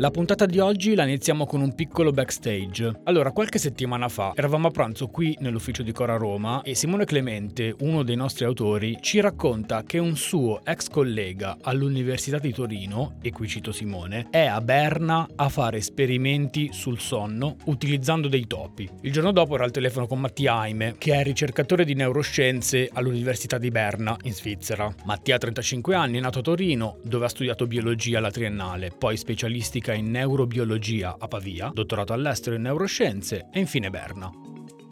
La puntata di oggi la iniziamo con un piccolo backstage. Allora, qualche settimana fa eravamo a pranzo qui nell'ufficio di Cora Roma e Simone Clemente, uno dei nostri autori, ci racconta che un suo ex collega all'Università di Torino, e qui cito Simone, è a Berna a fare esperimenti sul sonno utilizzando dei topi. Il giorno dopo era al telefono con Mattia Aime, che è ricercatore di neuroscienze all'Università di Berna, in Svizzera. Mattia ha 35 anni, è nato a Torino, dove ha studiato biologia alla triennale, poi specialistica ricerca in neurobiologia a Pavia, dottorato all'estero in neuroscienze e infine Berna.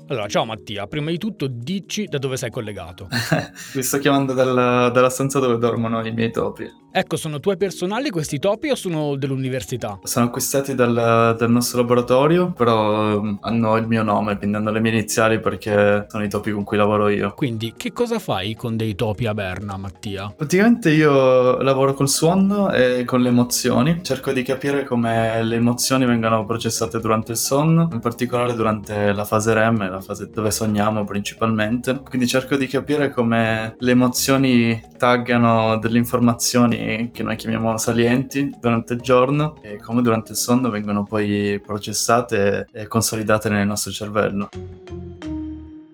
Allora, ciao Mattia, prima di tutto dici da dove sei collegato. Vi sto chiamando dalla, dalla stanza dove dormono i miei topi. Ecco, sono tuoi personali questi topi o sono dell'università? Sono acquistati dal, dal, nostro laboratorio, però um, hanno il mio nome, quindi hanno le mie iniziali perché sono i topi con cui lavoro io. Quindi, che cosa fai con dei topi a Berna, Mattia? Praticamente io lavoro col sonno e con le emozioni. Cerco di capire come le emozioni vengano processate durante il sonno, in particolare durante la fase REM, la fase dove sogniamo principalmente. Quindi cerco di capire come le emozioni taggano delle informazioni che noi chiamiamo salienti durante il giorno e come durante il sonno vengono poi processate e consolidate nel nostro cervello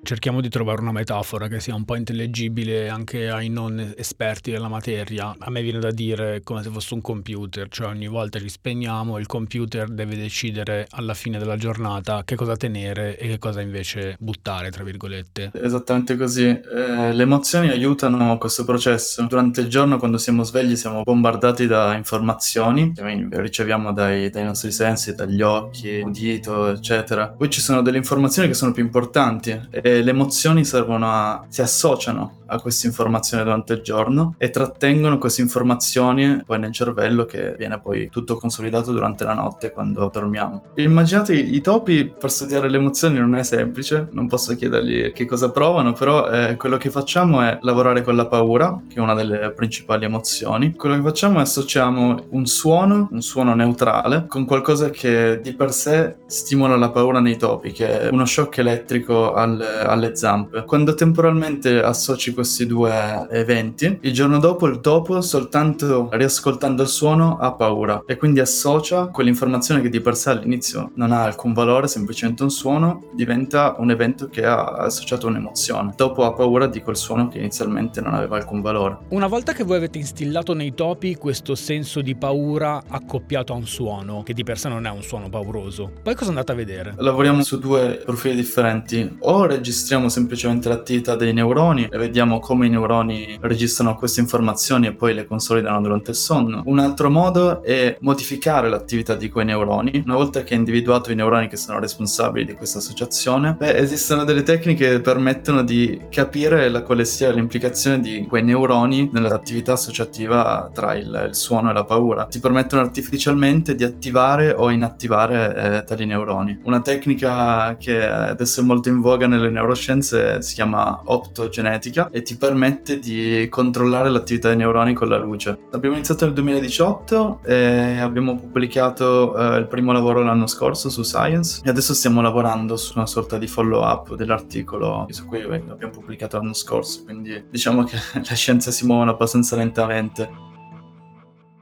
cerchiamo di trovare una metafora che sia un po' intellegibile anche ai non esperti della materia. A me viene da dire come se fosse un computer, cioè ogni volta che spegniamo il computer deve decidere alla fine della giornata che cosa tenere e che cosa invece buttare, tra virgolette. Esattamente così. Eh, le emozioni aiutano questo processo. Durante il giorno quando siamo svegli siamo bombardati da informazioni che riceviamo dai, dai nostri sensi, dagli occhi, udito, eccetera. Poi ci sono delle informazioni che sono più importanti e le emozioni servono a si associano a queste informazioni durante il giorno e trattengono queste informazioni poi nel cervello che viene poi tutto consolidato durante la notte quando dormiamo. Immaginate i topi per studiare le emozioni non è semplice, non posso chiedergli che cosa provano, però eh, quello che facciamo è lavorare con la paura, che è una delle principali emozioni. Quello che facciamo è associamo un suono, un suono neutrale, con qualcosa che di per sé stimola la paura nei topi, che è uno shock elettrico al, alle zampe. Quando temporalmente associ questi due eventi, il giorno dopo il topo soltanto riascoltando il suono ha paura e quindi associa quell'informazione che di per sé all'inizio non ha alcun valore, semplicemente un suono, diventa un evento che ha associato un'emozione. Dopo ha paura di quel suono che inizialmente non aveva alcun valore. Una volta che voi avete instillato nei topi questo senso di paura accoppiato a un suono, che di per sé non è un suono pauroso, poi cosa andate a vedere? Lavoriamo su due profili differenti. O registriamo semplicemente l'attività dei neuroni e vediamo come i neuroni registrano queste informazioni e poi le consolidano durante il sonno. Un altro modo è modificare l'attività di quei neuroni. Una volta che hai individuato i neuroni che sono responsabili di questa associazione, beh, esistono delle tecniche che permettono di capire la, quale sia l'implicazione di quei neuroni nell'attività associativa tra il, il suono e la paura. Ti permettono artificialmente di attivare o inattivare eh, tali neuroni. Una tecnica che adesso è molto in voga nelle neuroscienze si chiama optogenetica e ti permette di controllare l'attività dei neuroni con la luce. Abbiamo iniziato nel 2018 e abbiamo pubblicato eh, il primo lavoro l'anno scorso su Science e adesso stiamo lavorando su una sorta di follow up dell'articolo su cui abbiamo pubblicato l'anno scorso, quindi diciamo che le scienze si muovono abbastanza lentamente.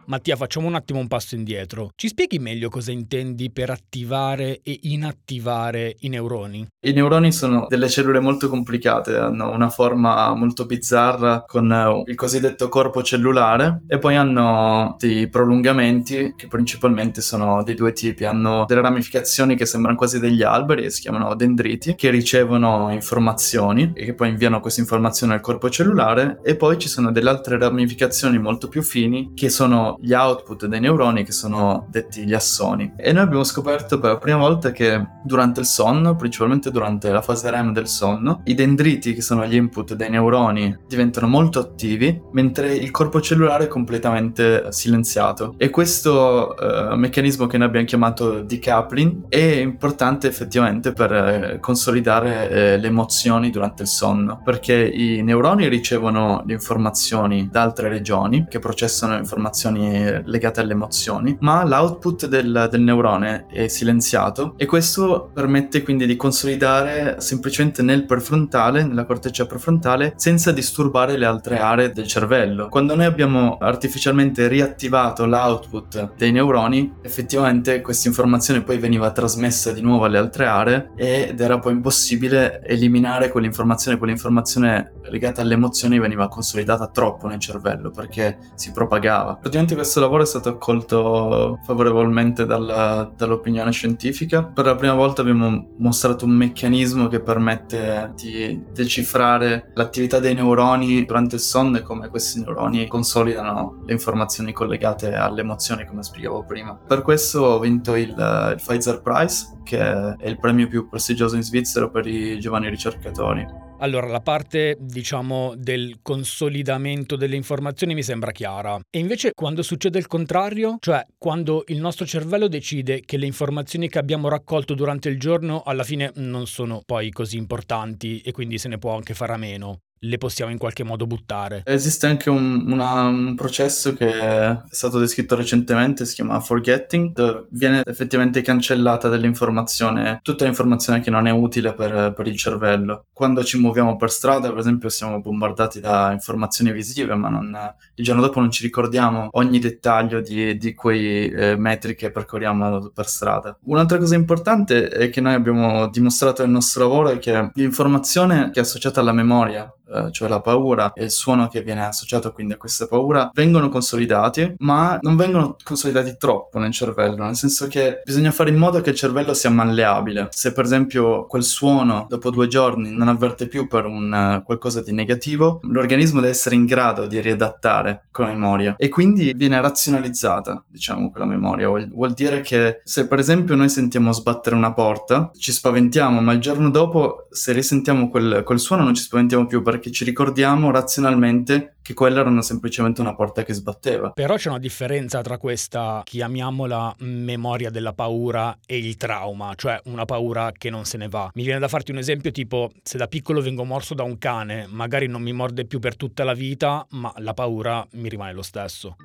Mattia, facciamo un attimo un passo indietro. Ci spieghi meglio cosa intendi per attivare e inattivare i neuroni? I neuroni sono delle cellule molto complicate, hanno una forma molto bizzarra con eh, il cosiddetto corpo cellulare e poi hanno dei prolungamenti che principalmente sono di due tipi. Hanno delle ramificazioni che sembrano quasi degli alberi e si chiamano dendriti che ricevono informazioni e che poi inviano queste informazioni al corpo cellulare e poi ci sono delle altre ramificazioni molto più fini che sono gli output dei neuroni che sono detti gli assoni. E noi abbiamo scoperto per la prima volta che durante il sonno, principalmente durante la fase REM del sonno, i dendriti, che sono gli input dei neuroni, diventano molto attivi, mentre il corpo cellulare è completamente silenziato. E questo eh, meccanismo che noi abbiamo chiamato decoupling è importante effettivamente per eh, consolidare eh, le emozioni durante il sonno, perché i neuroni ricevono le informazioni da altre regioni che processano informazioni legate alle emozioni, ma l'output del, del neurone è silenziato e questo permette quindi di consolidare semplicemente nel prefrontale, nella corteccia prefrontale, senza disturbare le altre aree del cervello. Quando noi abbiamo artificialmente riattivato l'output dei neuroni, effettivamente questa informazione poi veniva trasmessa di nuovo alle altre aree ed era poi impossibile eliminare quell'informazione, quell'informazione legata alle emozioni veniva consolidata troppo nel cervello perché si propagava. Praticamente questo lavoro è stato accolto favorevolmente dalla, dall'opinione scientifica. Per la prima volta abbiamo mostrato un meccanismo che permette di decifrare l'attività dei neuroni durante il sonno e come questi neuroni consolidano le informazioni collegate alle emozioni, come spiegavo prima. Per questo ho vinto il, il Pfizer Prize, che è il premio più prestigioso in Svizzera per i giovani ricercatori. Allora, la parte, diciamo, del consolidamento delle informazioni mi sembra chiara. E invece quando succede il contrario, cioè quando il nostro cervello decide che le informazioni che abbiamo raccolto durante il giorno alla fine non sono poi così importanti e quindi se ne può anche fare a meno le possiamo in qualche modo buttare. Esiste anche un, una, un, processo che è stato descritto recentemente, si chiama forgetting, viene effettivamente cancellata dell'informazione, tutta l'informazione che non è utile per, per, il cervello. Quando ci muoviamo per strada, per esempio, siamo bombardati da informazioni visive, ma non, il giorno dopo non ci ricordiamo ogni dettaglio di, di quei eh, metri che percorriamo per strada. Un'altra cosa importante è che noi abbiamo dimostrato nel nostro lavoro è che l'informazione che è associata alla memoria eh, cioè la paura e il suono che viene associato quindi a questa paura, vengono consolidati, ma non vengono consolidati troppo nel cervello, nel senso che bisogna fare in modo che il cervello sia malleabile. Se per esempio quel suono dopo due giorni non avverte più per un uh, qualcosa di negativo, l'organismo deve essere in grado di riadattare con la memoria e quindi viene razionalizzata, diciamo, quella memoria. Vuol, vuol dire che se per esempio noi sentiamo sbattere una porta, ci spaventiamo, ma il giorno dopo se risentiamo quel, quel suono non ci spaventiamo più perché ci ricordiamo razionalmente che quella era semplicemente una porta che sbatteva. Però c'è una differenza tra questa, chiamiamola memoria della paura e il trauma, cioè una paura che non se ne va. Mi viene da farti un esempio tipo se da piccolo vengo morso da un cane, magari non mi morde più per tutta la vita, ma la paura mi rimane lo stesso.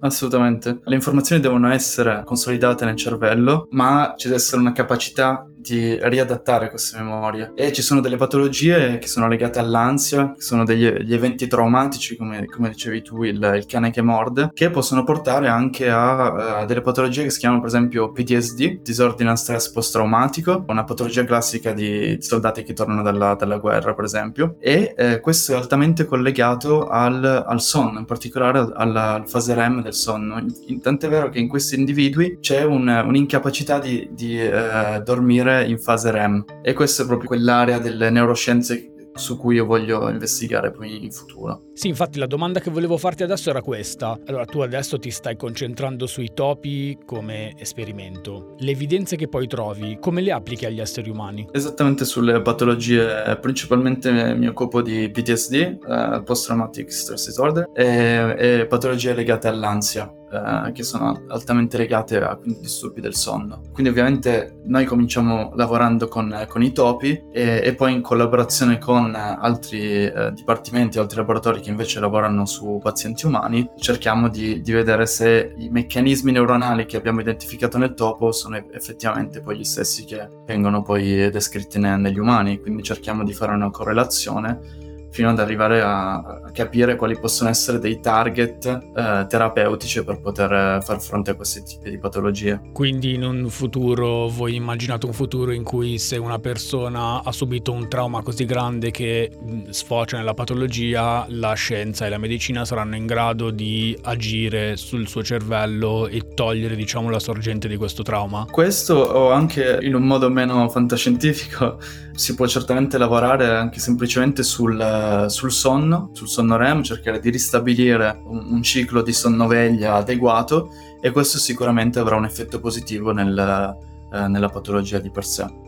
Assolutamente. Le informazioni devono essere consolidate nel cervello, ma ci deve essere una capacità di riadattare queste memorie. E ci sono delle patologie che sono legate all'ansia, che sono degli eventi traumatici, come, come dicevi tu, il, il, cane che morde, che possono portare anche a, a, delle patologie che si chiamano per esempio PTSD, disordine stress post-traumatico, una patologia classica di soldati che tornano dalla, dalla guerra, per esempio. E eh, questo è altamente collegato al, al sonno, in particolare alla, alla fase REM del sonno. Tant'è vero che in questi individui c'è un, un'incapacità di, di eh, dormire in fase REM e questa è proprio quell'area delle neuroscienze su cui io voglio investigare poi in futuro. Sì, infatti la domanda che volevo farti adesso era questa. Allora, tu adesso ti stai concentrando sui topi come esperimento. Le evidenze che poi trovi, come le applichi agli esseri umani? Esattamente sulle patologie, principalmente mi occupo di PTSD, eh, Post Traumatic Stress Disorder, e, e patologie legate all'ansia eh, che sono altamente legate a disturbi del sonno. Quindi ovviamente noi cominciamo lavorando con, con i topi e, e, poi in collaborazione con altri eh, dipartimenti, altri laboratori che invece lavorano su pazienti umani, cerchiamo di, di, vedere se i meccanismi neuronali che abbiamo identificato nel topo sono effettivamente poi gli stessi che vengono poi descritti ne, negli umani, quindi cerchiamo di fare una correlazione fino ad arrivare a, a capire quali possono essere dei target eh, terapeutici per poter eh, far fronte a questi tipi di patologie. Quindi in un futuro, voi immaginate un futuro in cui se una persona ha subito un trauma così grande che sfocia nella patologia, la scienza e la medicina saranno in grado di agire sul suo cervello e togliere diciamo la sorgente di questo trauma? Questo o anche in un modo meno fantascientifico si può certamente lavorare anche semplicemente sul sul, sul, sonno, sul sonno REM, cercare di ristabilire un, un ciclo di sonnoveglia adeguato e questo sicuramente avrà un effetto positivo nel, eh, nella patologia di per sé.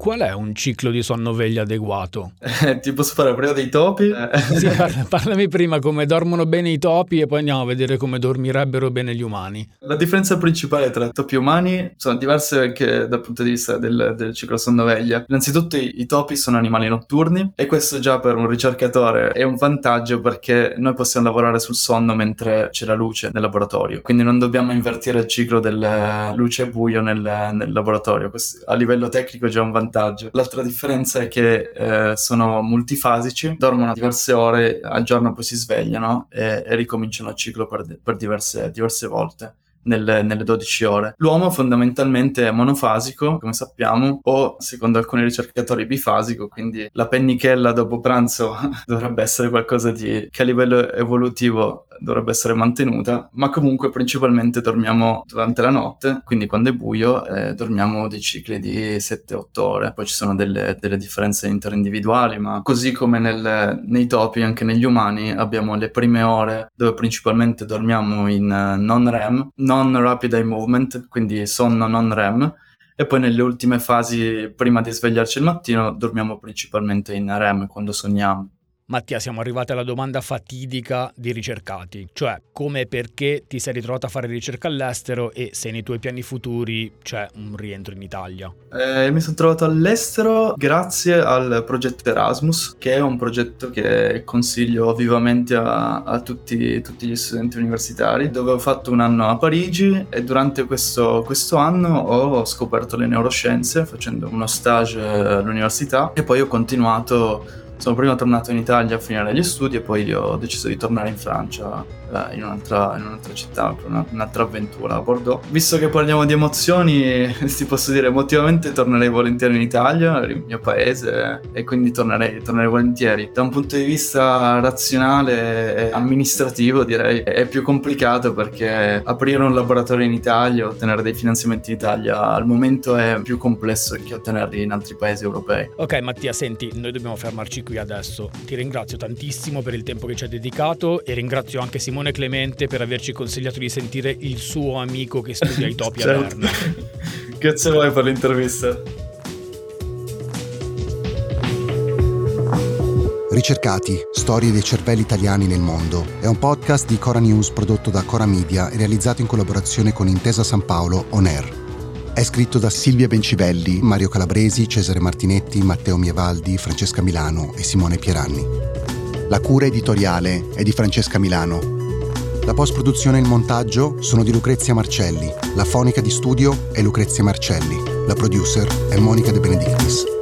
Qual è un ciclo di sonno-veglia adeguato? Eh, ti posso fare prima dei topi? Eh. Sì, parla, parlami prima come dormono bene i topi e poi andiamo a vedere come dormirebbero bene gli umani. La differenza principale tra topi e umani sono diverse anche dal punto di vista del, del ciclo sonno-veglia. Innanzitutto i, i, topi sono animali notturni e questo già per un ricercatore è un vantaggio perché noi possiamo lavorare sul sonno mentre c'è la luce nel laboratorio, quindi non dobbiamo invertire il ciclo della luce e buio nel, nel laboratorio. Questo, a livello tecnico è già un vantaggio vantaggio. L'altra differenza è che eh, sono multifasici, dormono diverse ore al giorno, poi si svegliano e, e ricominciano il ciclo per, per diverse, diverse volte nelle, nelle 12 ore. L'uomo fondamentalmente è monofasico, come sappiamo, o secondo alcuni ricercatori bifasico, quindi la pennichella dopo pranzo dovrebbe essere qualcosa di, che a livello evolutivo dovrebbe essere mantenuta, ma comunque principalmente dormiamo durante la notte, quindi quando è buio eh, dormiamo dei cicli di 7-8 ore. Poi ci sono delle, delle differenze interindividuali, ma così come nel, nei topi, anche negli umani, abbiamo le prime ore dove principalmente dormiamo in uh, non REM, non rapid eye movement, quindi sonno non REM, e poi nelle ultime fasi, prima di svegliarci il mattino, dormiamo principalmente in REM quando sogniamo. Mattia, siamo arrivati alla domanda fatidica di ricercati, cioè come e perché ti sei ritrovato a fare ricerca all'estero e se nei tuoi piani futuri c'è un rientro in Italia. Eh, mi sono trovato all'estero grazie al progetto Erasmus, che è un progetto che consiglio vivamente a, a tutti, tutti, gli studenti universitari, dove ho fatto un anno a Parigi e durante questo, questo anno ho scoperto le neuroscienze facendo uno stage all'università e poi ho continuato sono prima tornato in Italia a finire gli studi e poi ho deciso di tornare in Francia eh, in, un'altra, in, un'altra, città, per una, un'altra avventura a Bordeaux. Visto che parliamo di emozioni, ti posso dire emotivamente tornerei volentieri in Italia, il mio paese, e quindi tornerei, tornerei volentieri. Da un punto di vista razionale e amministrativo direi è più complicato perché aprire un laboratorio in Italia, ottenere dei finanziamenti in Italia al momento è più complesso che ottenerli in altri paesi europei. Ok Mattia, senti, noi dobbiamo fermarci qui adesso. Ti ringrazio tantissimo per il tempo che ci hai dedicato e ringrazio anche Simone Simone Clemente per averci consigliato di sentire il suo amico che studia i topi certo. a Berna. Grazie a voi per l'intervista. Ricercati, storie dei cervelli italiani nel mondo è un podcast di Cora News prodotto da Cora Media e realizzato in collaborazione con Intesa San Paolo On Air. È scritto da Silvia Bencivelli, Mario Calabresi, Cesare Martinetti, Matteo Mievaldi, Francesca Milano e Simone Pieranni. La cura editoriale è di Francesca Milano la post-produzione e il montaggio sono di Lucrezia Marcelli. La fonica di studio è Lucrezia Marcelli. La producer è Monica De Benedictis.